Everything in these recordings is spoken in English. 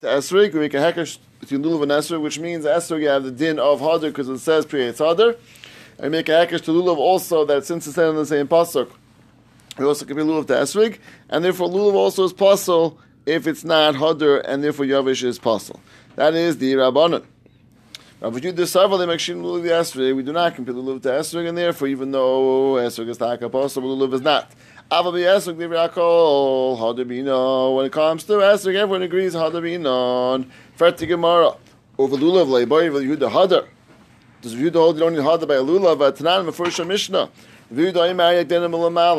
to esrig, we make a hekesh between lulav and esrig, which means esrig you have the din of hadr because it says pre hadr. And make a hekesh to lulav also that since it's said in the same pasuk, we also can be lulav to esrig, and therefore lulav also is possible if it's not hadr, and therefore yavish is possible. That is the rabbanon. Rav Judah Sarva they make shin lulav esrig. We do not compare lulav to esrig, and therefore even though esrig is taka possible, lulav is not. When it comes to Esrik, everyone agrees Hadabinon. Ferti Gemara. Over Lulav Leiboy Yehuda Hadar. Does Yehuda hold you don't need Hadar by a Lulav? Tanan Mefursha Mishnah.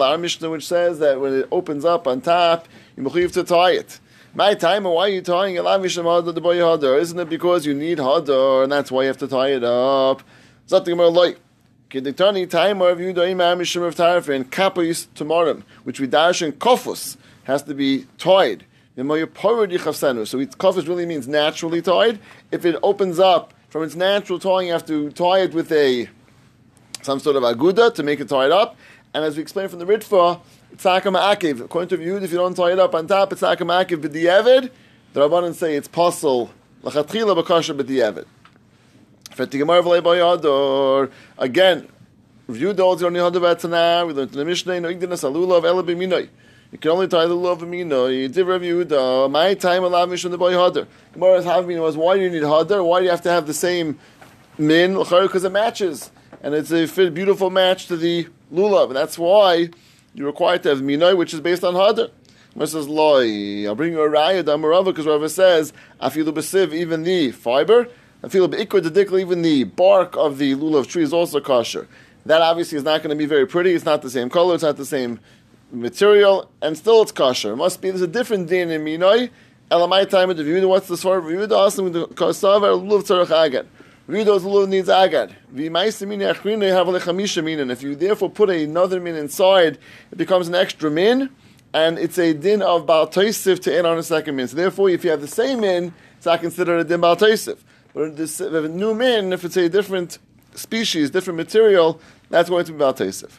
Our Mishnah which says that when it opens up on top, you have to tie it. My time, why are you tying it? Isn't it because you need Hadar and that's why you have to tie it up? Something more like. Kediktani time of Yudaim Amishim of and Kapos tomorrow, which we dash in Kofus, has to be tied. So kofus really means naturally tied. If it opens up from its natural tying, you have to tie it with a some sort of aguda to make it tied up. And as we explained from the Ritva, it's akiv. According to Yud, if you don't tie it up on top, it's akiv b'di'evid. The Rabbanan say it's possible. Lachatchila b'kasha b'di'evid. Again, review the old Yoni Hadabatana, we learned in the Mishnah, no. You can only tie the lulav of Minoi. Did review the my time allow Mishnah the boy Hadar. Gemara's having was why do you need Hadar? Why do you have to have the same min? Because it matches. And it's a beautiful match to the lulav. And that's why you're required to have Minoi, which is based on Hadar. Gemara says, Loi, I'll bring you a raya, Damarava, because Rava says, even the fiber, even the bark of the lulav tree is also kosher. That obviously is not going to be very pretty. It's not the same color. It's not the same material, and still it's kosher. It must be there's a different din in minoi. Elamai time of view. What's the sort of view? Also, with the kasav lulav tzarach agad. Redo's lulav needs agad. have And if you therefore put another min inside, it becomes an extra min, and it's a din of bal to add on a second min. So therefore, if you have the same min, it's not considered a din bal but this, new min, if it's a different species, different material, that's going to be Tesif.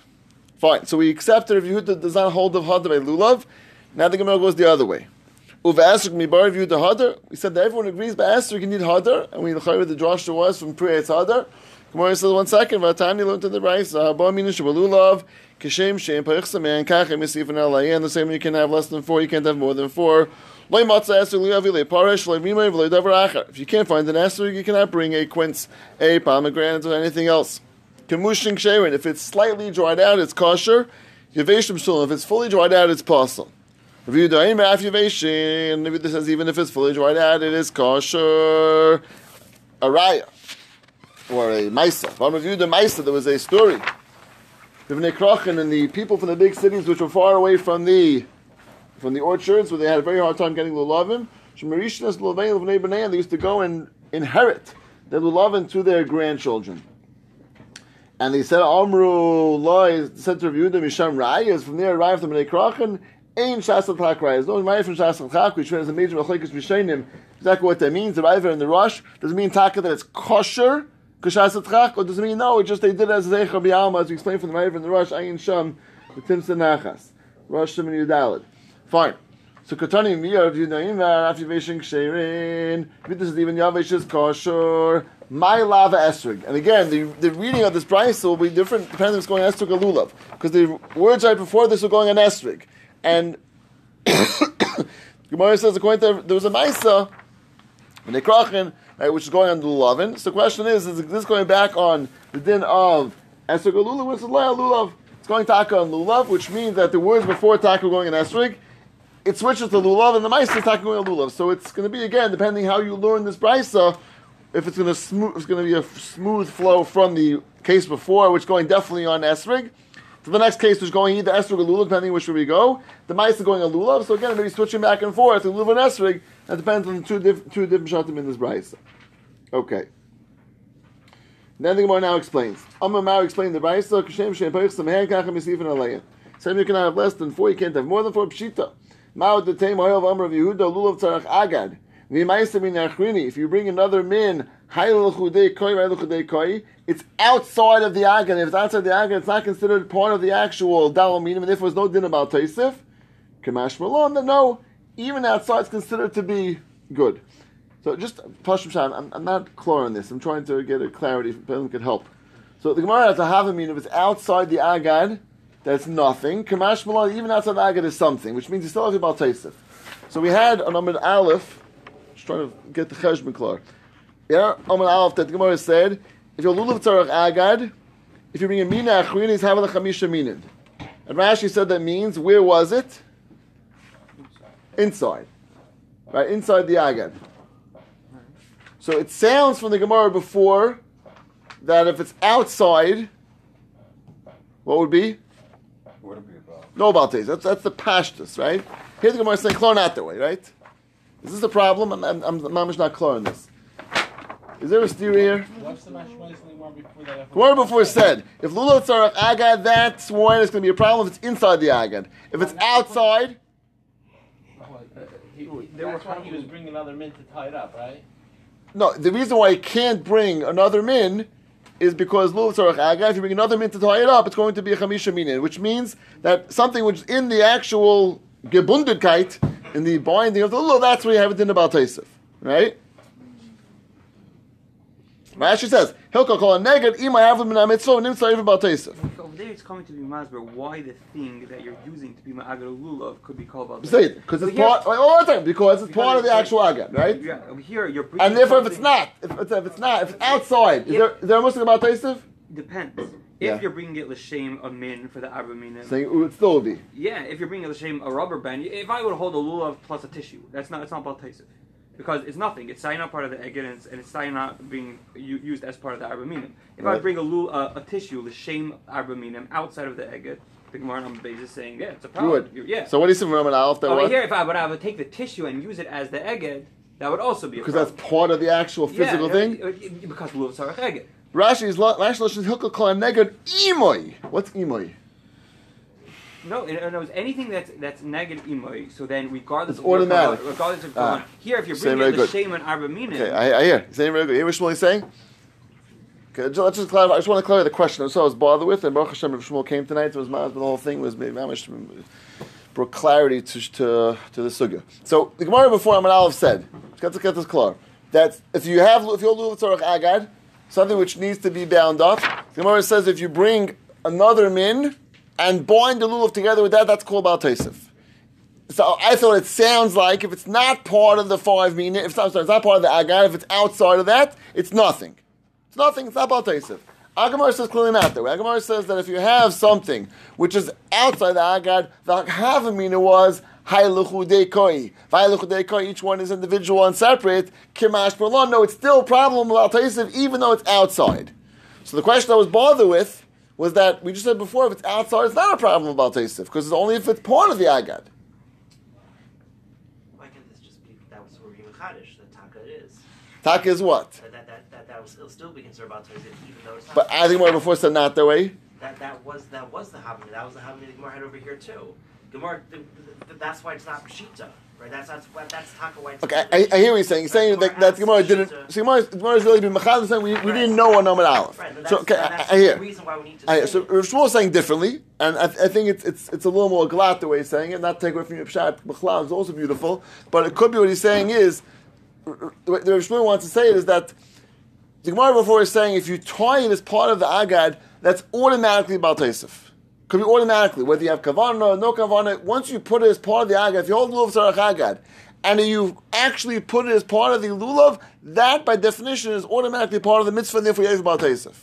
Fine. So we accept that if Yehuda does not hold of Hadar by Lulav, now the Gemara goes the other way. Uva Esrik Mibar Yehuda Hadar. We said that everyone agrees by Esrik you need Hadar, and we know the drasha was from Pri Eitz Hadar. Gemara says one second, Vatani learned in the Rice, Haba Minu Shabalulav, Kishem Shem Paichsam, and Kachem Yisif And the same you can have less than four, you can't have more than four. If you can't find an esrog, you cannot bring a quince, a pomegranate, or anything else. If it's slightly dried out, it's kosher. If it's fully dried out, it's possible. Review daim af yaveshin. This says even if it's fully dried out, it is kosher. Araya or a maisa. But review the maisa. There was a story. The and the people from the big cities which were far away from the from the orchards where they had a very hard time getting lulavim. They used to go and inherit the lulavim to their grandchildren. And they said, Amru Loi said to Yehuda Misham Rayas, from there arrived the Bnei Krachin, Ein Shasat Chak Rayas. No Rayas from Shasat Chak, which is a major Machlekes Mishenim. Exactly what that means. The Rayas in the Rush does it mean taka that it's kosher, Kashasat Chak, or does it mean no, it just they did as Zecher B'Alma, as we explained from the Rayas in the Rush, Ein Sham, the Timsa Nachas. Rush Shim and Yudalid. Fine. So Katani Miyar Rafi Veshin Ksherin. This is even Yavish is kosher. My lava esrig. And again, the, the reading of this price will be different depending if it's going esrig or lulav. Because the words right before this were going on esrig. And Gemara says, according to there was a Maisa, when they krachin, right, which is going on the lulavin. So the question is, is this going back on the din of esrig or lulav? It's going taka on lulav, which means that the words before taka were going in esrig it switches to lulav, and the mice is talking about lulav. So it's going to be again depending how you learn this brisa. If it's going to smooth, it's going to be a smooth flow from the case before, which going definitely on esrig. To the next case, which is going either esrig or lulav, depending which way we go. The mice are going on lulav. So again, maybe switching back and forth, to lulav and esrig. That depends on the two, diff- two different shatim in this brisa. Okay. Then the Gemara now explains. Amma Mao explained the brisa. Kashem shem peichsam hand kachem yisifin alayim. Same you cannot have less than four. You can't have more than four pshita. If you bring another min, it's outside of the agan. If it's outside the agan, it's not considered part of the actual dalaminim, and therefore there's no din about taisif. Kamash malon, then no, even outside it's considered to be Good. So just Pashim I'm, I'm not clear on this. I'm trying to get a clarity if anyone could help. So the Gemara has a mean if it's outside the Agad, that's nothing. Kamash Malon, even outside the Agad is something, which means you still have about Taisif. So we had on Amid Aleph, just trying to get the Cheshbon clear. Yeah, Amid Aleph that the Gemara said, if you're Lulav Tzarech Agad, if you bring a Mina Achrin, he's having a Chamisha Minin. And Rashi said that means, where was it? Inside. Right, inside the Agad. So it sounds from the Gemara before that if it's outside, what would be? Wouldn't be a. No about this. That's that's the pashtus, right? Here the Gemara saying clone not that way, right? Is this the problem? I'm I'm, I'm, I'm not clear on this. Is there a steer here? What's the mashmalis in the Gemara before that? Gemara before said if lulav tzarach agad, that's when it's going to be a problem if it's inside the agad. If it's outside, He, he, that's why he was bringing another min to tie it up, right? no. The reason why you can't bring another min is because agad. If you bring another min to tie it up, it's going to be a chamisha minin, which means that something which is in the actual gebundedkeit in the binding of the lulav, that's where you have it in about Taisif, right? Rashi says, Hilka call a neged ima avlim min ha-mitzvah nimtza even about Over there, it's coming to be masber why the thing that you're using to be ma'agar lulav could be called. Say it, because it's part, wait, all the time, because it's part of the actual agad, right? Yeah, over here you're. And therefore, if it's not, if it's, if it's not, if it's outside, is there, is there a Muslim about Taisif? depends. Yeah. If you're bringing it l'shem a min for the minim, Saying it would still be. yeah. If you're bringing it l'shem a rubber band, if I would hold a lulav plus a tissue, that's not. It's not about taisif. Because it's nothing. It's sign part of the egg and it's, and it's sign being u- used as part of the arba minim. If I bring a, lul, uh, a tissue l'shem arba minim outside of the egg, the Gemara on basis saying yeah, it's a You problem. would. You're- Yeah. So what is you say Roman Aleph? That Over here, if I would, I would take the tissue and use it as the egg, that would also be a Because that's part of the actual physical yeah, thing. uh, uh, Because lulav sarach egg. Rashi's lo- Rashi lashon hilka kol neged imoy. What's imoy? No, it, it knows anything that's that's negative imoy. So then, regardless, It's of automatic. kavan- regardless of Ah. here, if you're bringing the good. shame and arba minim, Okay, I, I hear. Saying very good. You hear what Shmuel is saying? Okay, let's just clarify. I just want to clarify the question. That's what I was bothered with. And Baruch Hashem, if Shmuel came tonight, it was my, the whole thing was mamish brought clarity to to, to the sugya. So the Gemara before Amar Aleph said, let's get this clear, that if you have if you're lulav tzarach agad, something which needs to be bound up, the Gemara says if you bring another min and bind the lulav together with that, that's called Baal Taisif. So I thought it sounds like if it's not part of the five mina, if it's not, it's not part of the agad, if it's outside of that, it's nothing. It's nothing. It's not Baal Taisif. Agamar says clearly not that way. Agamar says that if you have something which is outside the agad, the havamina was koi. Each one is individual and separate. Kimash. No, it's still a problem Baal Taisif, even though it's outside. So the question I was bothered with was that we just said before, if it's outside, it's not a problem about Taisif, because it's only if it's part of the agad. Why can't this just be that was Uri Machadish, that Taka is? Taka is what? That that that that, that was, it'll still be considered about Toys even though it's not. But I think more before said not that way. that that was that was the Havamina. That was the Havamina the Gemara had over here too. Gemara, th- th- th- that's why it's not Pshita, right? That's that's that's Taka why it's. Okay, I, I hear what you're saying. You're saying that, that Gemara didn't. So Gemara, Gemara's really been machal saying we, we didn't know what Nomen Aleph. Right, So okay, I, that's I hear. the reason why we need to. I hear. So. Rav Shmuel is saying differently, and I, I think it's it's it's a little more glatt the way he's saying it. Not take away from your pshat. Machal is also beautiful, but it could be what he's saying is the way Rav Shmuel wants to say it is that the Gemara before is saying if you tie it as part of the agad, that's automatically Baal Taisif. Could be automatically, whether you have kavana or no kavana. Once you put it as part of the agad, if you hold lulav tzarach agad, and you actually put it as part of the lulav, that by definition is automatically part of the mitzvah, and therefore Baal Taisif.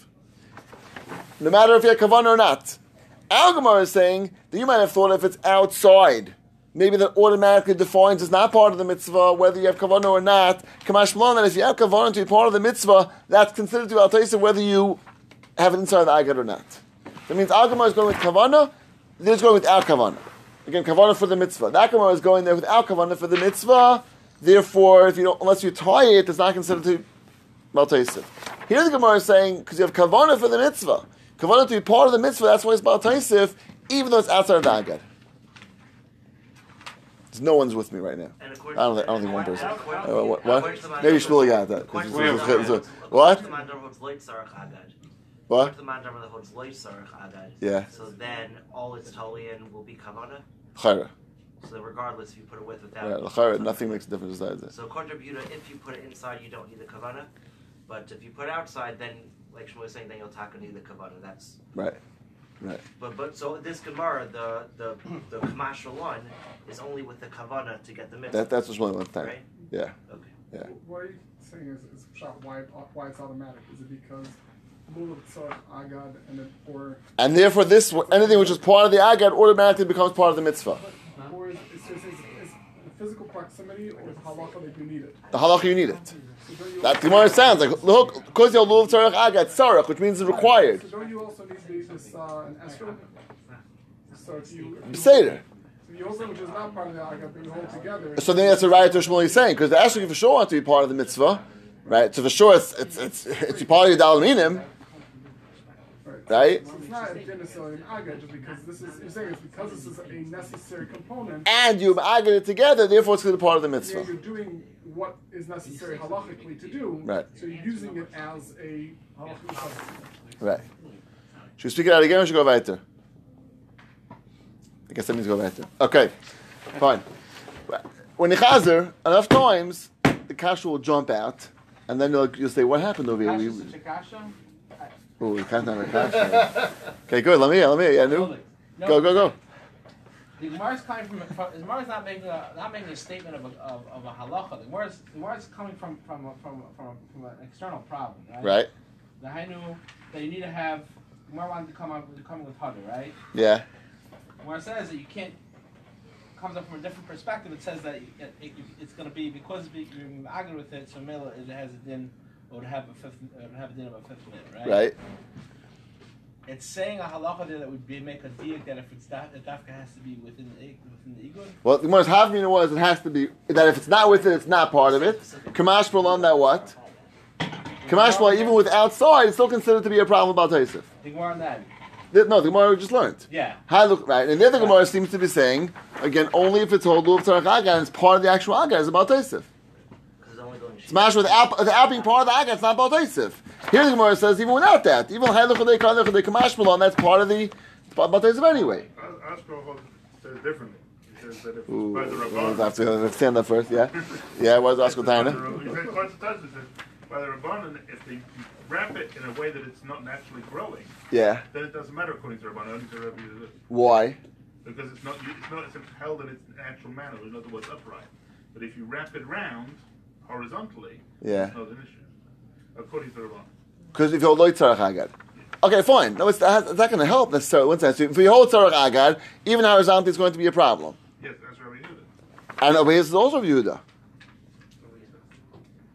No matter if you have kavana or not. Al is saying that you might have thought if it's outside, maybe that automatically defines it's not part of the mitzvah, whether you have kavanah or not. Kamash Malon, that if you have kavanah to be part of the mitzvah, that's considered to be al whether you have it inside the agad or not. That means Al Gemara is going with kavanah, there's going without kavanah. Again, kavanah for the mitzvah. The Gemara is going there without kavanah for the mitzvah. Therefore, if you don't, unless you tie it, it's not considered to mal taisiv. Here the Gemara is saying because you have kavanah for the mitzvah, kavanah to be part of the mitzvah. That's why it's mal taisiv, even though it's outside of the agad. There's no one's with me right now. I don't think- I don't think one person. Uh, what- what? Maybe Shmuel got that, 'cause according it's- to the it's- Mandar- it's a- according what? What? The Mandar that holds light sarach agad. Yeah. So then all its talian will be kavana. Chayra. So regardless, if you put it with without. Yeah, you l'chara, put it nothing makes a difference besides that. So according if you put it inside, you don't need the kavana. But if you put it outside, then like Shmuel was saying, then you'll taka need the kavana. That's Right. Right. but but so this gemara, the the the commercial one is only with the kavana to get the mitzvah, That, that's what's one of the time. right? Yeah. Okay. What are you saying is, is shot why, uh, why it's automatic? Is it because Lulav Tzar Agad and therefore, this anything which is part of the agad automatically becomes part of the mitzvah. or is, the physical proximity or the halacha that you need it? The halacha you need it. You That Gemara sounds like look because you're lulav tzarech agad tzarech, which means it's required. So you also need the, this an esrog? So if you Seder. So you also, which is not part of the agad, but you hold together. So then that's a right to Shmuel is saying because the esrog for sure want to be part of the mitzvah, right? So for sure it's it's it's, it's part of your dalaminim, right? So it's not a din necessarily an agad, just because this is you're saying it's because this is a necessary component. And you agad it together, therefore it's going to be part of the Yeah, mitzvah. you're doing what is necessary halachically to do. Right. So you're using it as a halachic. Right. Should we speak it out again or should we go weiter? I guess that means go weiter. Okay, fine. When you chazer, enough times, the kasha will jump out, and then you'll, you'll say, what happened over here? Kasha We, such a kasha? oh, we can't have a kasha. okay, good. Let me, let me, yeah, no. No, Go, go, go. The Gemara's coming from, from the Gemara's not making a not making a statement of a, of, of a halacha. The Gemara's the Gemara's coming from from a- from a- from, from an external problem, right? Right? The Hainu that you need to have. Gemara wanted to come up to come with Hadar, right? Yeah. Gemara says that you can't. Comes up from a different perspective. It says that it, it, it's going to be because you're arguing with it. So Mela it has a din. Would have a fifth. Would have a din of a fifth din, right? Right? It's saying a halacha there that would be make a diak that if it's da, the dafka has to be within the within the igun. Well, the most half meaning was it has to be, that if it's not within, it's not part of it. Kamash on that what? Kamash even with outside, it's still considered to be a problem about Taisif. The Gemara on that. No, the Gemara we just learned. Yeah. Look right, and the other Gemara seems to be saying again only if it's whole lulav tzarech agad and it's part of the actual agad is about taisif. Because it's only going It's mash without without being part of the agad, it's not about taisif. Here the Gemara says even without that, even hay luchadei kan luchadei kamash malon, that's part of the about taisif anyway. Ashko says differently. He says that if it's Ooh, by the well, Rabban, I have to understand that first. Yeah, yeah. What by the Taina? Rabban- he says, quite sometimes he says, by the Rabbanan, if they wrap it in a way that it's not naturally growing, Yeah. then it doesn't matter according to Rabbanan, only to Rabbi Why? because it's not it's not it's held in its natural manner. In other words, upright. But if you wrap it round horizontally, Yeah. it's not an issue. According to Rabbanan. Because if you hold loy tzarech agad. Okay, fine. No, it's, it's not going to help necessarily. One sense, if you hold tzarech agad, even horizontally, it's going to be a problem. Yes, that's Rabbi Yehuda. And uh, here, this is also Yehuda.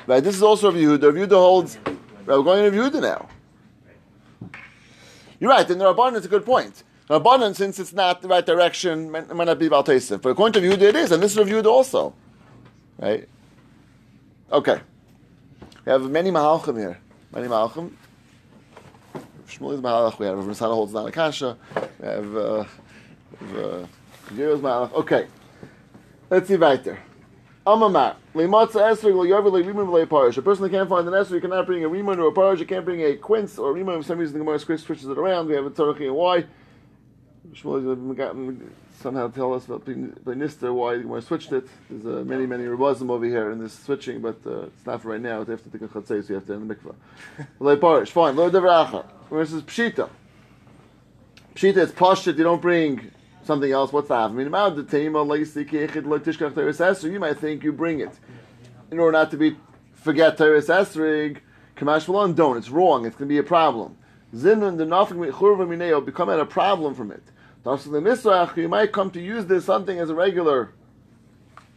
Right, this is also of Yehuda. Yehuda holds. We're going to Yehuda now. You're right. In the Rabbanan, it's a good point. The Rabbanan, since it's not the right direction, it might not be about Tosef. But according to Yehuda, it is, and this is Yehuda also. Right. Okay. We have many Mahalchim here. Many Mahalchim. Shmuel's Mahalach. We have Rav Nisana holds down a kasha. We have. Uh, we uh, Mahalach. Okay. Let's see weiter. Amamar. Lematza esrig lo yover lerimon v'le parish. A person that can't find an esrig cannot bring a rimon or a parish. He can't bring a quince or a rimon. For some reason, the Gemara switches it around. We have a tzarech and why. Shmuel somehow tell us about Benister why the switched it. There's uh, many, many rebuzim over here in this switching, but uh, it's not for right now. They have to take a chatzei, so you have to end the mikvah. V'le parish. Fine. Lo devracha. Versus pshita. Pshita, it's pashit. You don't bring something else. What's that? I mean, you might think you bring it in order not to be forget teres esrig. Kamash malon, don't. It's wrong. It's going to be a problem. Zinun the nothing churva mineo become at a problem from it. The misrach you might come to use this something as a regular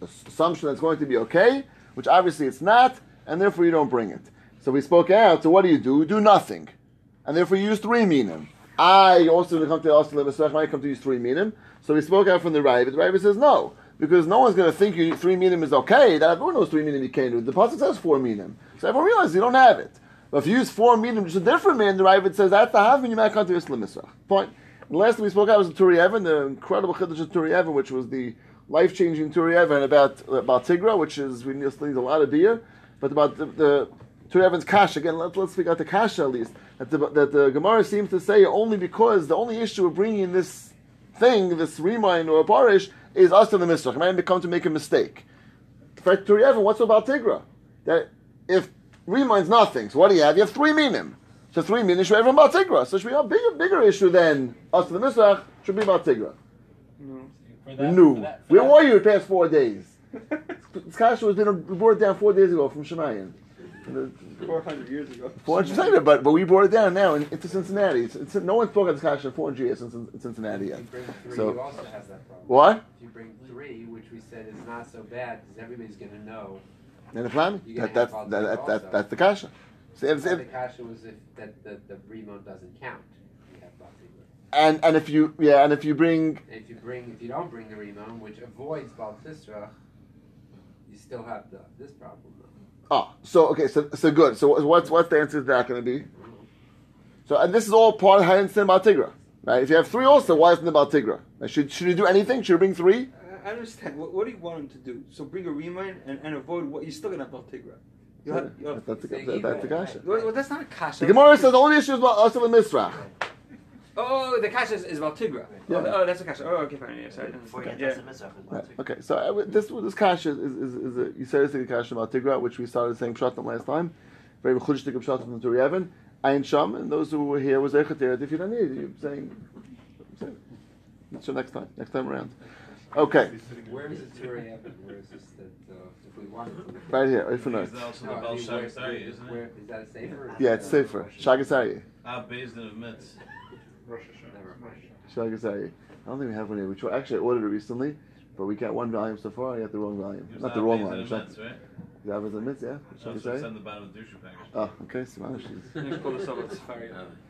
assumption that's going to be okay, which obviously it's not, and therefore you don't bring it. So we spoke out. So what do you do? Do nothing, and therefore you use three minim. I also come to also the might come to use three minim. So we spoke out from the Rav. The Rav says no, because no one's going to think you, three minim is okay. That everyone knows three minim you can't do. The pasuk says four minim, so everyone realizes you don't have it. But if you use four minim, just a different minim, the Rav says that's the half, and you might come to Islam Misrach. Point. The last time we spoke out was the Turi Evan, the incredible Chiddush of Turi Evan, which was the life-changing Turi Evan about about Tigra, which is we need a lot of beer, but about the, the Turi Evan's kasha again. Let's let's speak out the kasha at least. That the, that the Gemara seems to say only because the only issue of bringing this thing, this remind or a parish, is us in the misrach. A man may come to make a mistake. For Turievan, what's about Tigra? That if reminds nothing, so what do you have? You have three minim. So three minim should be about So it should be a bigger, bigger issue than us to the misrach. Should be about Tigra. For that, No. for that, for Where that- were you the past four days? This kasha was been brought down four days ago from Shemayim. Four hundred years ago. Four hundred but but we brought it down now in, into Cincinnati. It's, it's, no one's spoken this kasha in four hundred years since in Cincinnati yet. You bring three, So- you also has that problem. What? If you bring three, which we said is not so bad, because everybody's going to know. And the Flami? You That, that's that, that, that, that's the kasha. So if, the if, kasha was if that the, the remount doesn't count. You have Baltimore. and and if you yeah and if you bring If you bring, if you don't bring the remount, which avoids Baltisra, you still have the, this problem. Though. oh so okay so so good so what's what's the answer to that going to be? So and this is all part of how you about Tigra, right? If you have three also, why isn't it about Tigra? Should should you do anything? Should you bring three? I understand. What, what do you want him to do? So bring a remind and, and avoid what you're still gonna have Baltigra. You have, you have, That's the, Say that, that's the kasha. well, well, that's not a kasha. The Gemara says all the issues about us in the Misrach. Oh, the kasha is, is about Tigra. Yeah. Oh, oh, that's a kasha. Oh, okay, fine. Yeah, sorry. Okay, yeah. to the Right. Okay, so uh, I, would- this this kasha is is, is a, you said it's a kasha about Tigra, which we started saying pshatim last time. Very mechudishtik of pshatim and Turiyavin. Ayin Sham, and those who were here was Echatir. If you don't need it, you're saying. saying. So next time, next time around. Okay, Where is the Ture Evan? Where is this that, uh, if we wanted to? right here, right for notes. Is also the No, I Bel mean, where, Shagasari, isn't where, it? is that a safer? or is Yeah, that it's a- safer. Shagasari. Ah, Bezdin of Mitz. Rosh Hashanah. Never mind. Shagasari. I don't think we have one here. We tried, actually I ordered it recently, but we got one volume so far. I got the wrong volume. It Not the wrong Bezdin volume. of Shak- Mitz, right? That was a mitzvah, yeah? So it's Shagasari? on the bottom of the Dusha package. Oh, okay, Spanish. Let's call this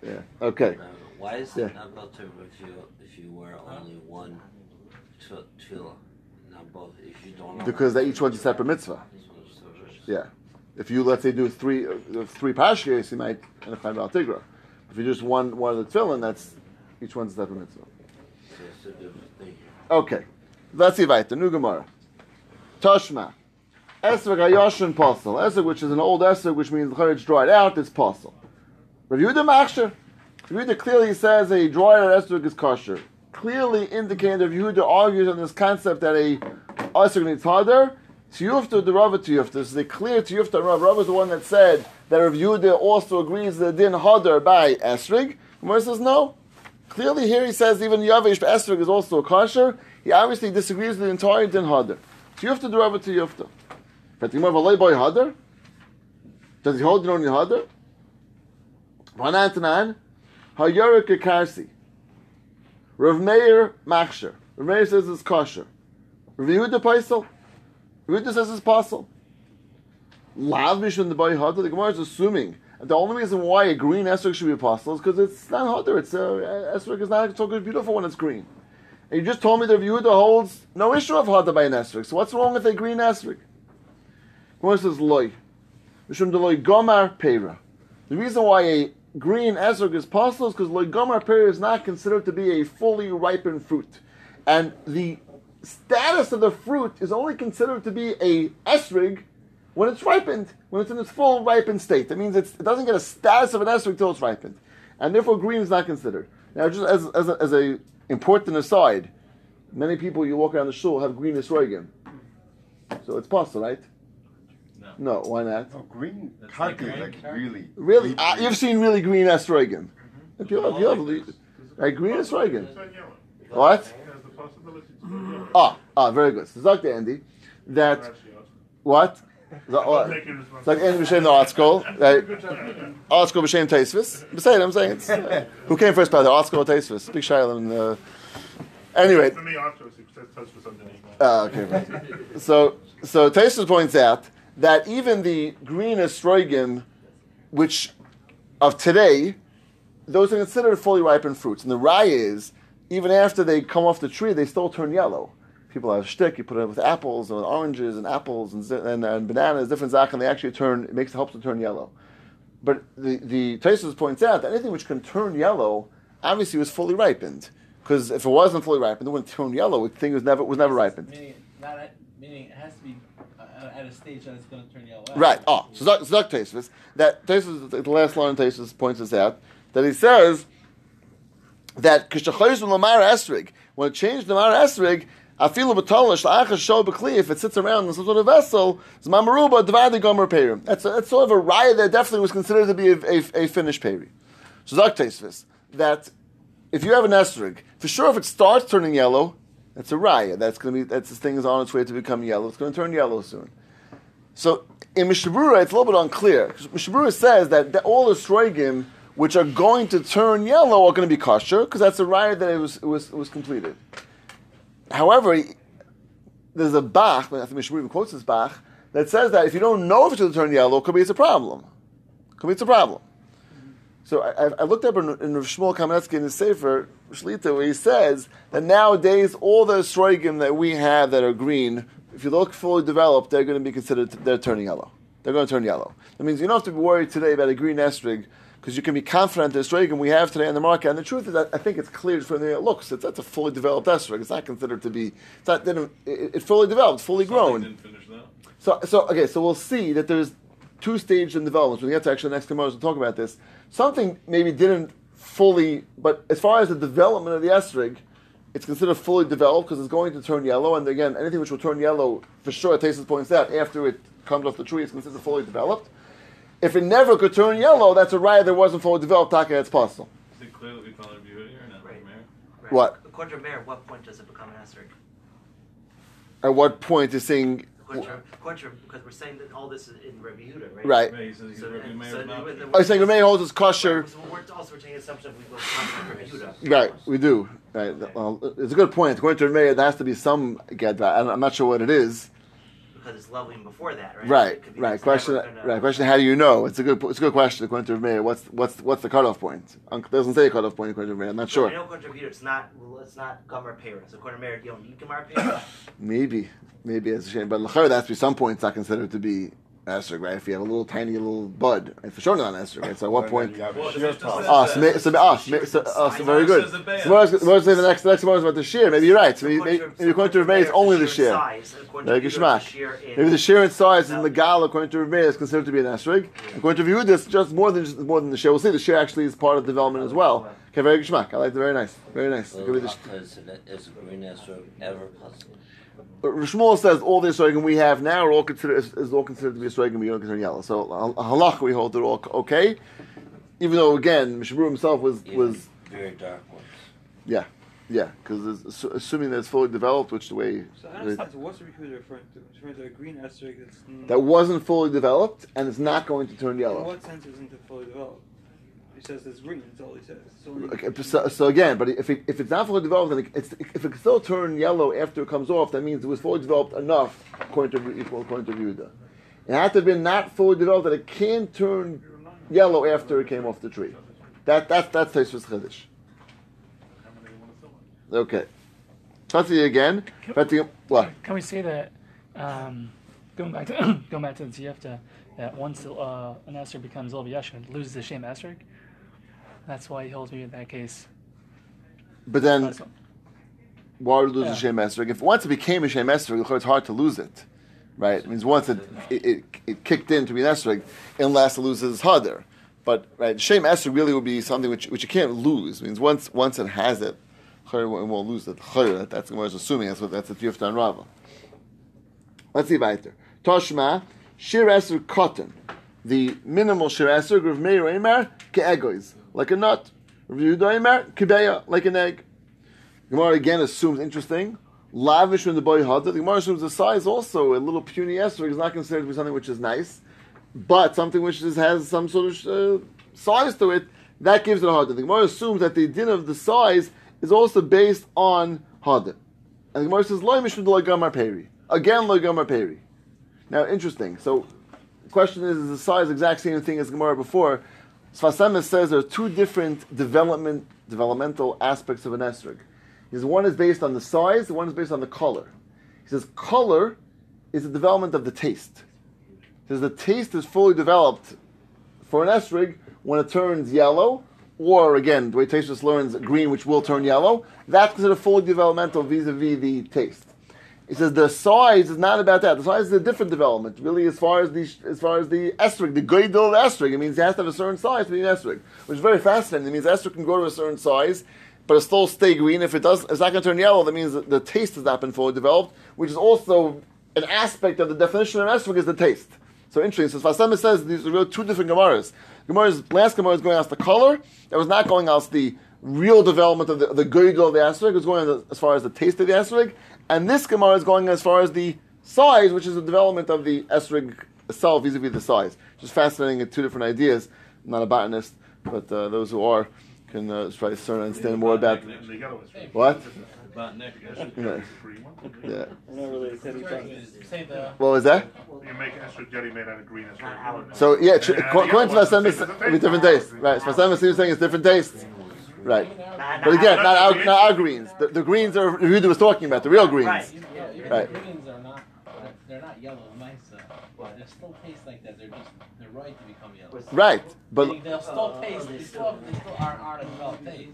Yeah. Okay. Uh, Why is Yeah. it not about to if you if you wear only one Because they each one's a separate mitzvah. Yeah. If you let's say do three uh, three pashiyos, you might end up finding al tigra. If you just one one of the tefillin, that's each one's a separate mitzvah. Okay. Let's see weiter. New Gemara. Toshma. Esrog Hayoshin Posel. Esrog, which is an old Esrog, which means the courage dried out, is Posel. Review the Machsher. Yehuda clearly says a dried out Esrog is kosher. Clearly indicating that Yehuda argues on this concept that a Esrog needs harder. Tiyufta the Rava Tiyufta. This is a clear Tiyufta Rav. Rav is the one that said that Rav Yehuda also agrees that din harder by Esrog. Gemara says no. Clearly here he says even Yavish Esrog is also a kosher. He obviously disagrees with the entire din harder. Tiyufta the Rava Tiyufta. But the Gemara boy harder. Does he hold it only harder? Vanantanan, Hayarik Karsi. Rav Meir Machsher. Rav Meir says it's kosher. Rav Yehuda Paisel. Rav Yehuda says it's possible. Lav Mishun the boy harder. The Gemara is assuming the only reason why a green esrog should be apostle is because it's not harder. It's uh, esrog is not so good beautiful when it's green. And you just told me Rav Yehuda holds no issue of harder by an esrog. So what's wrong with a green esrog? Gemara says loy. Mishum de loy gomar pera. The reason why a green esrog is possible because loy gomar pera is not considered to be a fully ripened fruit, and the status of the fruit is only considered to be a esrog when it's ripened, when it's in its full ripened state. That means it doesn't get a status of an esrog until it's ripened, and therefore green is not considered. Now, just as as a, as a important aside, many people you walk around the shul have green esrogim, so it's possible, right? No. No, why not? Oh, No, green That's Karki like is like really. Really, deep uh, green. you've seen really green esrogim. If you have, you have, right, green esrogim. It's not yellow. What? It has the possibility to turn yellow. Ah, ah, very good. So, Dr. Andy, that what? The- I'm It's like Andy B'Shem the article, right? Article B'Shem Teisvis. B'Shem, I'm saying it's, uh, who came first by the article or Teisvis? Big Shiloh. Uh, anyway, For me, after it says touch underneath. Ah, okay, right. So, so Taisus points out that even the green estrogen, which of today, those are considered fully ripened fruits. And the rye is, even after they come off the tree, they still turn yellow. People have a shtick, you put it with apples and oranges and apples and, and, and bananas, different zach, and they actually turn, it makes it helps to turn yellow. But the, the points out that anything which can turn yellow obviously was fully ripened. Because if it wasn't fully ripened, it wouldn't turn yellow. The thing was never, was never ripened. Meaning, not meaning it has to be at a stage that it's going to turn yellow. Right. Oh, so Zak- Zak that Tosfos, the last line of Tosfos points us out, that he says that Kishachayz Lamar Esrig, when it changed Lamar Esrig, Afilu b'tolish la'achas shol b'kli, if it sits around in some sort of vessel, zman maruba dvadi gomer perim. That's, a- that's sort of a raya that definitely was considered to be a, a, a finished peri. So Tosfos, that if you have an esrig, for sure if it starts turning yellow, that's a raya. That's going to be, that's this thing is on its way to become yellow. It's going to turn yellow soon. So in Mishnah Berurah, it's a little bit unclear. Mishnah Berurah says that, all the sroigim which are going to turn yellow are going to be kosher because that's a raya that it was, it was, it was completed. However, there's a Bach, I think Mishnah Berurah even quotes this Bach, that says that if you don't know if it's going to turn yellow, it could be it's a problem. Could be it's a problem. So I, I- looked up in, in Rav Shmuel Kamenetsky in his Sefer Shlita where he says that nowadays all the sroigim that we have that are green, if you look fully developed, they're going to be considered they're turning yellow. They're going to turn yellow. That means you don't have to be worried today about a green estrig because you can be confident the sroigim we have today on the market. And the truth is, that I think it's clear from the way it looks. It's that's a fully developed estrig. It's not considered to be. It's not. It, it's fully developed, fully grown. Finish that. So, so okay, so we'll see that there's two stages in development. When we get to actually the next tomorrow, we'll talk about this. Something maybe didn't fully, but as far as the development of the estrig, it's considered fully developed because it's going to turn yellow. And again, anything which will turn yellow, for sure, Tosfos points out, after it comes off the tree, it's considered fully developed. If it never could turn yellow, that's a riot that wasn't fully developed. Taka, it's possible. Is it clear that we call it Yehuda here, not Right. Meir? Right. What? According to Meir, at what point does it become an esrog? At what point is saying, According to, because we're saying that all this is in Rabbi Yehuda, right? right? Right, he says he's So, working and- Meir's so mouth. with the- oh, Are saying Remain holds is kosher? So we're also taking the assumption we go contact Rabbi Yehuda. Right, we do. Right. Well, it's a good point. According to Remain, there has to be some get that. I'm not sure what it is. Because it's loving before that, right? Right, It right. Question, gonna- right. Question: How do you know? It's a good, it's a good question. According to Meir, what's what's what's the cutoff point? Unc doesn't say a cutoff point according to Meir. I'm not I sure. know according to Yehuda, it's not, it's not Gomer Paris. According to Meir, you don't need Gomer Paris. Maybe, maybe it's a shame, but l'chayr, that's be some points not considered to be esrog, right? If you have a little tiny little bud, right? for sure not an esrog, right? So at what point? Well, the Shear Mishnah top. says Ah, that- so, ma- so, ah, so, ma- so, ah, so very good. Says the Bayah. So what I was- what I was saying the next, the next one was about the shear. Maybe you're right. So maybe, maybe, maybe according to Meir, it's only the shear. Very good. Maybe the shear in size in the gal, according to Rebbe, is considered to be an esrig. According to Yehuda, it's just more than just more than the shear. We'll see. The shear actually is part of development as well. Okay, very good shmach. I like it. Very nice. Very nice. It So could be the- is, an- a green esrog ever possible? But Shmuel says all the esrogim we have now are all considered is, is all considered to be esrogim. We don't consider yellow. So uh, halach we hold it all okay. Even though again, Mishnah Berurah himself was Even was very dark ones. yeah yeah because assuming that it's fully developed, which the way So I understand. So what's the Yehuda referring to? It's referring to a green esrog that's. that wasn't fully developed and it's not going to turn In yellow. what sense isn't it fully developed? He says it's green. That's all he says. Only- Okay, so, so again, but if it, if it's not fully developed, then it's, if it can still turn yellow after it comes off, that means it was fully developed enough, according to equal according to Yehuda. It had to have been not fully developed that it can turn yellow after it came off the tree. That that that's Tosfos Chiddush. Okay. Let's see again. But the, what? Can we say that um, going back to going back to the Tiefta, that once uh, an Esther becomes Lov Yeshua, it loses the shame Esther? That's why he holds me in that case. But then, why would lose Yeah. a Shem Esrog? If once it became a Shem Esrog, it's hard to lose it. Right? It means once it, it, it, it kicked in to be an Esrog, unless it loses its Hadar. But right, Shem Esrog really would be something which, which you can't lose. It means once once it has it, it won't lose it. That- that's what I was assuming. That's what that's the Tifta and Rava. Let's see weiter. Toshma, Shir Esrog cotton. The minimal Shir Esrog, Rav Meir Eimer, ke'egois. Like a nut. Eimer, like an egg. Gemara again assumes interesting. Lavish from the boy hadad. The Gemara assumes the size also a little puny esrog is not considered to be something which is nice, but something which is, has some sort of uh, size to it that gives it a hadad. The Gemara assumes that the din of the size is also based on hadad. And the Gemara says loy mishum de gamar peri. Again loy gamar peri. Now interesting. So the question is: Is the size exact same thing as Gemara before? Sfas Emes says there are two different development developmental aspects of an esrog. He says one is based on the size, the one is based on the color. He says color is the development of the taste. He says the taste is fully developed for an esrig when it turns yellow, or again, the way Tosfos learns green, which will turn yellow. That's considered fully developmental vis-a-vis the taste. He says the size is not about that. The size is a different development, really, as far as the as far as the esrig, the goydel of esrig. It means it has to have a certain size to be an esrig, which is very fascinating. It means esrig can grow to a certain size, but it still stay green. If it does, it's not going to turn yellow. That means the taste has not been fully developed, which is also an aspect of the definition of esrog is the taste. So interesting. So Fasema says these are two different Gemaras. Gemara's last Gemara is going off the color. That was not going off the real development of the, the good of the esrog. It was going as far as the taste of the esrog. And this Gemara is going as far as the size, which is the development of the esrog itself vis-a-vis the size. Just fascinating. Two different ideas. I'm not a botanist, but uh, those who are can uh, try to start to understand more about And the what. About Yeah. Yeah. What was that? You make esrog jelly made out of green esrog. So yeah, tr- And the according to one it's the same as the it'll be different taste. Right. Vasem seems saying it's different tastes. Right. Not- But again, not our, not our greens. The, the greens are who Yehuda was talking about, the real greens. Right. Yeah, even Right. the greens are not. They're not yellow, nice. Uh, they still taste like that. They're just. They're right to become yellow. Right. But Meaning they'll still taste. They still. They still aren't, aren't a developed taste.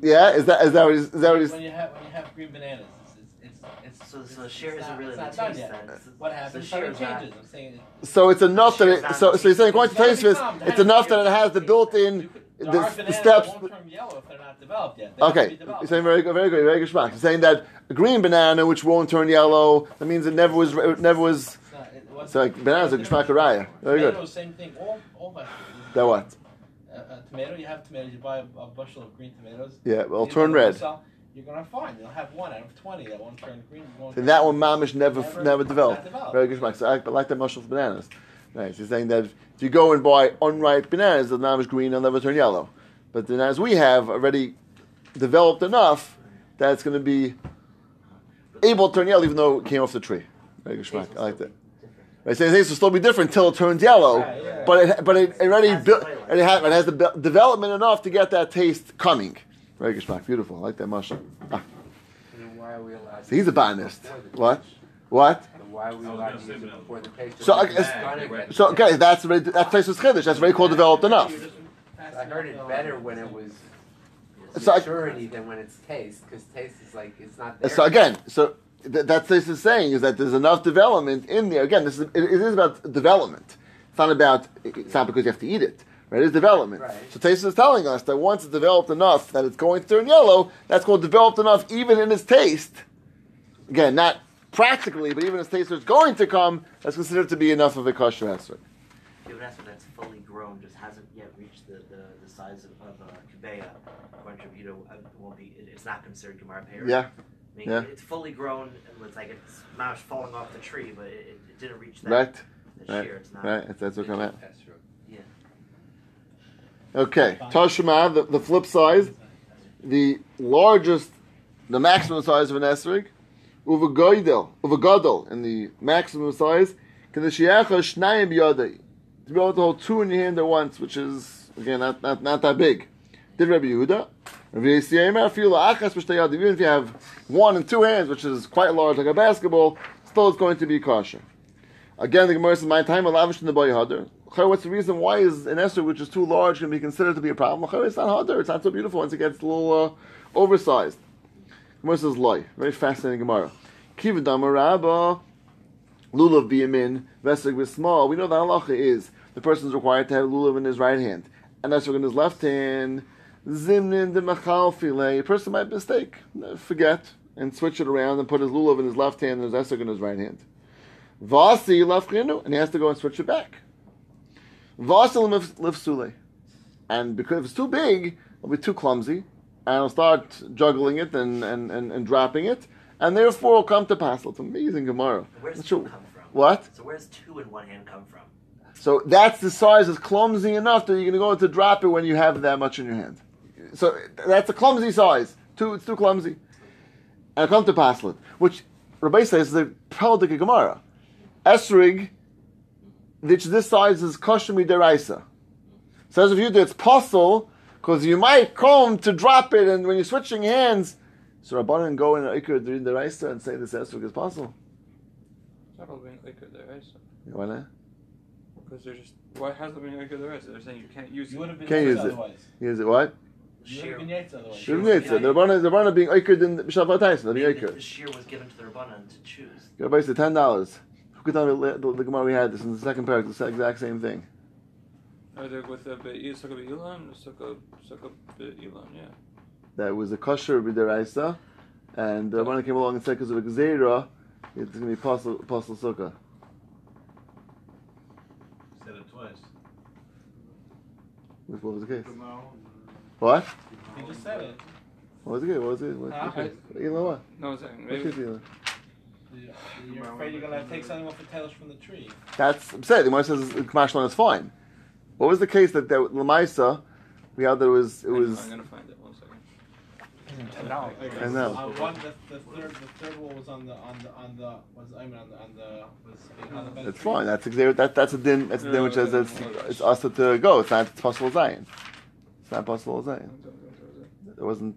yeah, is that is that what he's, is that what he's, when you have when you have green bananas, it's it's it's. it's So, so it's shear isn't not- really it's the not done taste yet. then. What happens? shear Something changes. I'm saying. so it's enough that it, so so you're saying according to It's gotta Tosfos, become- it's enough that it has the built-in You could- the, the steps. that won't turn yellow if they're not developed yet. They Okay, developed. saying very good, very good, very good schmack. You're saying that a green banana which won't turn yellow, that means it never was, it never was. It's not- it So like bananas are geschmack raya. Very good. Tomatoes, same thing. All all vegetables. That what? A, a tomato, you have tomatoes. You buy a, a bushel of green tomatoes. Yeah, well, turn red. sell, You're gonna find you'll have one out of twenty that won't turn green. Won't And turn that one, mamish never, Never- never developed. developed. Very good schmack. So I, I like that mushroom for bananas. Right. So you're saying that if you go and buy unripe bananas, the mamish green, they'll never turn yellow. But the bananas we have already developed enough that it's going to be able to turn yellow, even though it came off the tree. Very good schmack. I like that. Right, so things will still be different until it turns yellow, Right, yeah. but it but it already Has built flavor. it, has, it has the be- development enough to get that taste coming. Very good schmack. Beautiful. I like that mushroom. Ah, Then why are we allowed? so he's a botanist. What? What? Then why are we I allowed gonna use it before the taste? So, of I- the it's- banana So okay, that's already, that's place was chiddush. That's very cool developed enough. I heard it better when it was So I- maturity than when it's taste, because taste is like it's not there. So again, so th- that's this is saying is that there's enough development in there. Again, this is it, it is about development. It's not about it's not because you have to eat it. Right? It's development. Right. So Taste is telling us that once it's developed enough that it's going to turn yellow, that's called developed enough even in its taste. Again, not practically, but even its taste is going to come, that's considered to be enough of a kosher esrog. Given esrog that's fully grown, just hasn't yet reached the, the, the size of, of a Kabeya, Vito, uh, won't be, it, it's not considered Gemara Pear. Yeah. I mean, yeah. it's fully grown and it's like it's it's falling off the tree, but it, it didn't reach that. Right. Right. shear, it's not. Right. That's, that's what come out. That's true. Yeah. Okay, Tashma, the, the flip side, the largest, the maximum size of an esrig, uvagoidel, uvagodel, in the maximum size, can the shiacha shnayim yodei, to be able to hold two in your hand at once, which is again not not, not that big. Did Rabbi Yehuda? Even if you have one and two hands, which is quite large like a basketball, still it's going to be kosher. Again, the Gemara says, "My time lavish in the boy hadar." What's the reason? Why is an esrog which is too large can be considered to be a problem? It's not hadar. It's not so beautiful once it gets a little uh, oversized. Gemara says, "Loy." Very fascinating Gemara. Kivadam rabba lulav biyamin vesig small. We know the halacha is the person is required to have lulav in his right hand and esrog in his left hand. Zimnin de machal filei. A person might mistake, forget, and switch it around and put his lulav in his left hand and his esrog in his right hand. Vasi lafchinu, and he has to go and switch it back. Vasi lifsule, and because if it's too big, it'll be too clumsy, and it'll start juggling it and, and, and, and dropping it, and therefore it'll come to pass. It's amazing Gemara. Where does two come from? What? So where's two in one hand come from? So that's the size is clumsy enough that you're going to go to drop it when you have that much in your hand. So that's a clumsy size. Too, it's too clumsy. And come to paslet, which Rabbi says is the Peldik Gemara. Esrig, which this size is kosher midiraisa. Says if you do it's possible because you might come to drop it, and when you're switching hands, so Rabbanan go in Iker during the Raisa and say this esrig is possible. It's not all being like there, right? So, Why not? because they're just why has there been like there? They're saying you can't use You it. would have been Can't yates use it. otherwise. Is it what? You would Shear, have been yates otherwise. Sure. The Rabbanan, the Rabbanan being Iker in B'Shavat Tyson, the maybe the, Iker. the shear was given to the Rabbanan to choose. Everybody said ten dollars. Who could tell me the, the, the Gemara we had this in the second paragraph, the exact same thing. Are they with the be sukkah be ilan, sukkah sukkah be ilan? Yeah. that was a kosher b'deraisa, and uh, the Rabbanan came along and said because of a gzeira, it's going to be apostle, apostle sukkah. Said it twice. What was the case? What? He just said it. What was the case? What was it? What Huh? was the case? Elon, what? No, it's saying What maybe. case, Elon? You're afraid you're gonna take something off the tails from the tree. That's I'm saying. The Gemara says Kamashlan is fine. What was the case that that Lamaisa? We had that it was it was. I'm gonna find it. One second. Ten dollars. I know. Uh, one, the, the third, the third one was on the on the on the was I mean on the on the was on the bench. It's fine. That's exactly that. That's a din. That's a din which says it's it's us to go. It's not it's possible Zion. It's not possible Zion. It wasn't.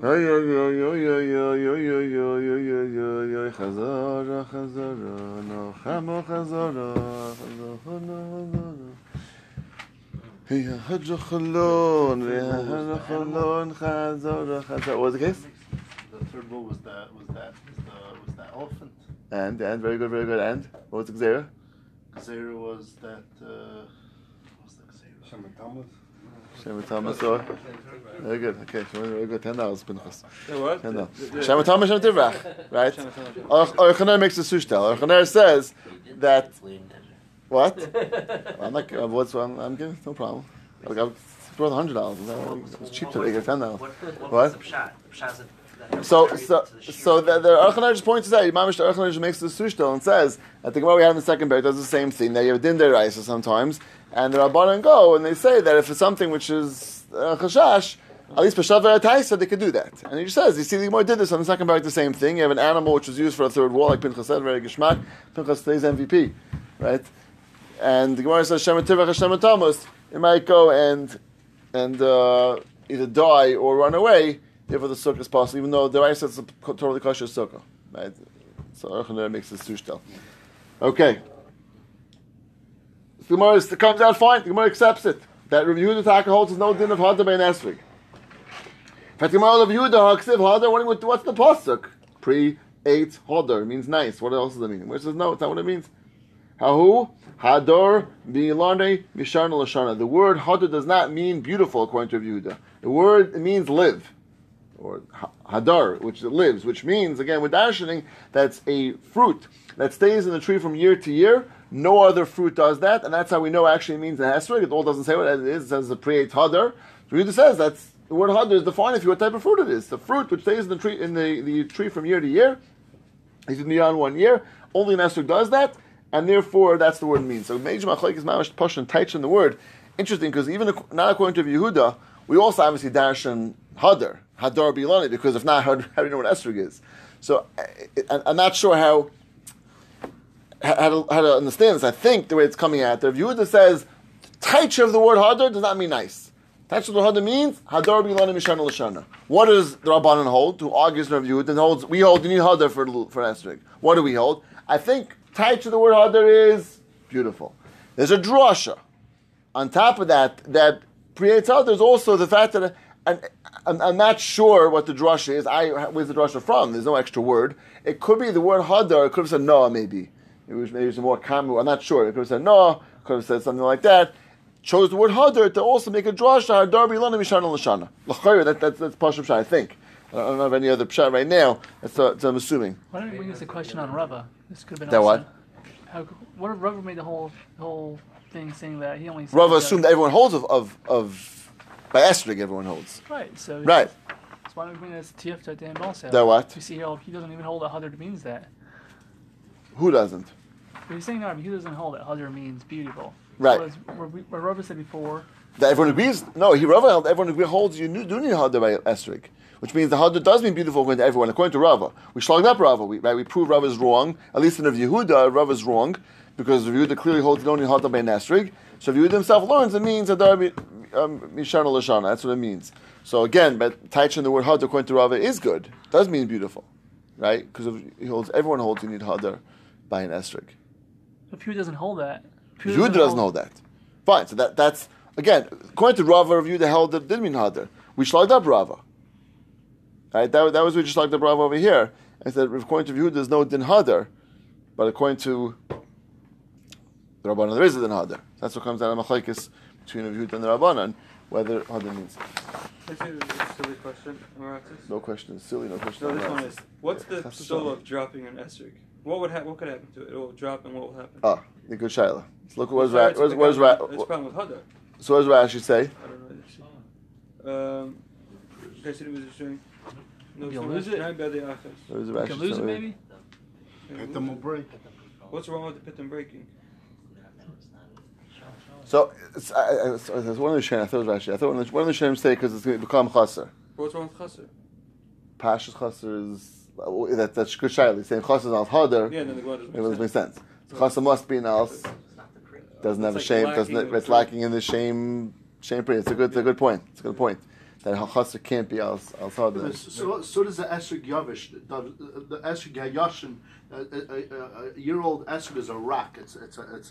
Oy, oy, oy, oy, oy, oy, oy, oy, oy, oy, oy, oy, oy, Chazara, Chazara, no, Chamo, Chazara, Chazara, Chazara. Hey, Hadja Chalon, hey, Hadja Chalon, Chazara, Chazara. What was the case? The third one was that was that was the was that elephant. And, and, very good, very good. And, what was the Xera? Xera was that uh, what was the Xera? Shema tamus or? Very good. Okay, Shema, very good. Ten dollars, Pinchas. The what? Ten dollars. The- the- Shema tamus, Shema Tivrach, right? Shema Or Chaner makes a sushtel. Or Chaner says that what? I'm not. uh, What's I'm, I'm giving no problem. I got brought hundred dollars. It's cheap today. Get ten dollars. What, what, So, so, so the, the just points out, Imam the Archaner makes the sushtel and says, I think what we had in the second pair does the same thing. That you have din deraisa sometimes, and the Rabbanan go and they say that if it's something which is uh, chashash, at least Peshav Taisa, they could do that. And he just says, you see, the Gemara did this on the second parak, the same thing. You have an animal which was used for a third wall, like Pinchas said, very geshmak. Pinchas stays MVP, right? And the Gemara says, Shema Tivach Hashem it might go and and uh, either die or run away. Therefore, the sukkah is possible, even though the rice it's a totally kosher sukkah. Right? So Archaner makes this sushtel. Okay. The Gemara is- comes out fine. The Gemara accepts it. That Rav Yehuda Taka holds is no din of Hadar ben Esrig. In fact, the Gemara of Yehuda Haksiv Hadar. What, what- what's the pasuk? Pre eight Hadar means nice. What else does it mean? It says no, it's not what it means. Hahu Hadar Bilane Misharna Lashana. The word Hadar does not mean beautiful according to Rav Yehuda. The word it means live or hadar, which lives, which means again with darshaning that's a fruit that stays in the tree from year to year. No other fruit does that, and that's how we know actually means a hesrig. It all doesn't say what it is. It says the pre hadar. So Yehuda says that's the word hadar is defining for you what type of fruit it is. The fruit which stays in the tree in the, the tree from year to year. The on one year. Only an esrog does that, and therefore that's the word means. So major machlek is mamash push and in the word. Interesting because even not according to Yehuda, we also obviously darshan hadar hadar bilani because if not, how, do- you know what esrog is? So I, I'm not sure how how to, how to understand this. I think the way it's coming out there, if Yehuda says taich of the word hadar does not mean nice. Taich of the hadar means hadar bilani mishana l'shana. What does the Rabbanan hold? Who argues Rav Yehuda and holds we hold you need hadar for for. What do we hold? I think taich of the word hadar is beautiful. There's a drasha. On top of that, that creates out. There's also the fact that I'm, I'm not sure what the drasha is. I where's the drasha from? There's no extra word. It could be the word hadar. It could have said no, maybe. It was maybe it's more common. I'm not sure. It could have said no. Could have said something like that. Chose the word hadar to also make a drasha. Hadar bilana mishana l'shana. L'chayr. That that's shah. I think. I don't have any other pshat right now. That's what I'm assuming. Why don't we bring this a question on Rava? This could have been That what? How, what if Rava made the whole whole thing saying that he only Rava assumed that everyone holds of of, of by esrig. Everyone holds. Right. So Right. So why don't we bring this TF to him also? That what? We see here he doesn't even hold that Hadar means that. Who doesn't? But he's saying no, he doesn't hold that Hadar means beautiful. Right. Whereas, where, we- where Rava said before, That everyone agrees. No, he Rava held. Everyone agree, holds you do need hadar by esrig, which means the hadar does mean beautiful according to everyone. According to Rava, we slogged up Rava. We, right, we prove Rava is wrong. At least in Rav Yehuda, Rava is wrong because Rav Yehuda clearly holds you don't need hadar by esrig. So Rav Yehuda himself learns it means hadar mi- um, Um, mishana lashana. That's what it means. So again, but taichin the word hadar according to Rava is good. Does mean beautiful, right? Because he holds everyone holds you need hadar by an esrig. if he doesn't hold that, if Yehuda doesn't hold that. Fine. So that that's again according to Rava, Rav Yehuda held that did mean hadar. We slugged up Rava. Right. That, that was we just slugged up Rava over here. I said according to Yehuda, there's no din hadar, but according to the Rabbanan, there is a din hadar. That's what comes out of Machlekes between Rav Yehuda and the Rabbanan whether Hadar means. This is a silly question. Emiratis. No question is silly. No question. No, this one is what's the Chas soul of dropping an esrog? What would ha- what could happen to it? It will drop, and what will happen? Ah, the good shaila. Look, where's Sorry, Ra- it's where's, the where's problem- Ra- It's a problem with Hadar. So what does Rashi say? I don't know. Um, okay, so it was a string. No, You'll lose it. by the achas. You can lose it maybe. Yeah, Hit them will break. What's wrong with the pitum breaking? So it's, I, I, it's, it's one of the Shem. I thought it was Rashi. I thought one of the, one of the Shem say because it's going to become chaser. What's wrong with chaser? Pashas chaser is that that's good shaila. Saying chaser is not hadar. Yeah, then the Gemara doesn't It doesn't make sense. sense. So Chaser must be an else. It's not the create. Doesn't have a shame. Doesn't it's the- lacking in the shame shame period. It's a good. It's a good point. It's a good point. That Chaser can't be else else hadar. So, so does the Esrig Yavish. The, the Esrig Yashin, a, a, a, a year old Esrig is a rock. It's, it's, a, it's, it's